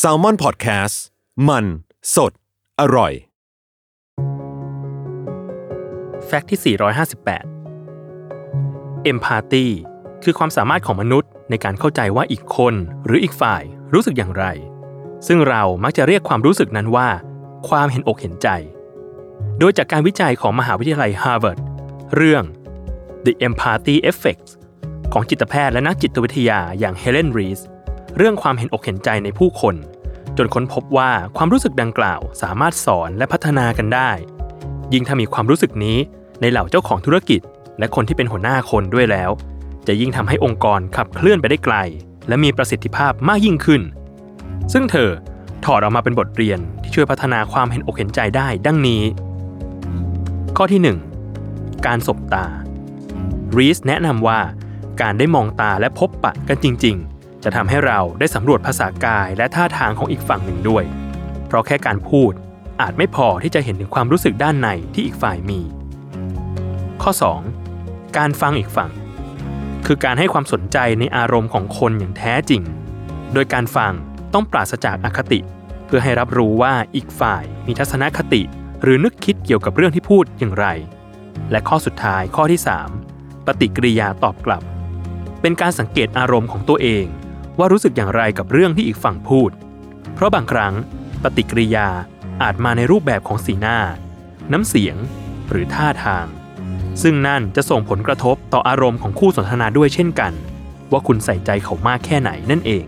Salmon PODCAST มัน สด อร่อย Fact ที่ 458 Empathy คือความสามารถของมนุษย์ในการเข้าใจว่าอีกคนหรืออีกฝ่ายรู้สึกอย่างไร ซึ่งเรามักจะเรียกความรู้สึกนั้นว่า ความเห็นอกเห็นใจ โดยจากการวิจัยของมหาวิทยาลัยฮาร์วาร์ดเรื่อง The Empathy Effects ของจิตแพทย์และนักจิตวิทยาอย่างเฮเลนรีส เรื่องความเห็นอกเห็นใจในผู้คน จนค้นพบว่าความรู้สึกดังกล่าวสามารถสอนและพัฒนากันได้ ยิ่งถ้ามีความรู้สึกนี้ในเหล่าเจ้าของธุรกิจ และคนที่เป็นหัวหน้าคนด้วยแล้ว จะยิ่งทำให้องค์กรขับเคลื่อนไปได้ไกล และมีประสิทธิภาพมากยิ่งขึ้น ซึ่งเธอถอดออกมาเป็นบทเรียนที่ช่วยพัฒนาความเห็นอกเห็นใจได้ดังนี้ ข้อที่ 1 การสบตารีสแนะนำว่าการได้มองตาและพบปะกันจริง ๆ จะทำให้เราได้สำรวจภาษากายและท่าทางของอีกฝั่งหนึ่งด้วย เพราะแค่การพูดอาจไม่พอที่จะเห็นถึงความรู้สึกด้านในที่อีกฝ่ายมี ข้อ 2. การฟังอีกฝั่ง คือการให้ความสนใจในอารมณ์ของคนอย่างแท้จริง โดยการฟังต้องปราศจากอคติ เพื่อให้รับรู้ว่าอีกฝ่ายมีทัศนคติ หรือนึกคิดเกี่ยวกับเรื่องที่พูดอย่างไร และข้อสุดท้ายข้อที่ 3 ปฏิกิริยาตอบกลับ เป็นการสังเกตอารมณ์ของตัวเอง ว่ารู้สึกอย่างไรกับเรื่องที่อีกฝั่งพูด เพราะบางครั้งปฏิกิริยาอาจมาในรูปแบบของสีหน้า น้ำเสียงหรือท่าทาง ซึ่งนั่นจะส่งผลกระทบต่ออารมณ์ของคู่สนทนาด้วยเช่นกัน ว่าคุณใส่ใจเขามากแค่ไหนนั่นเอง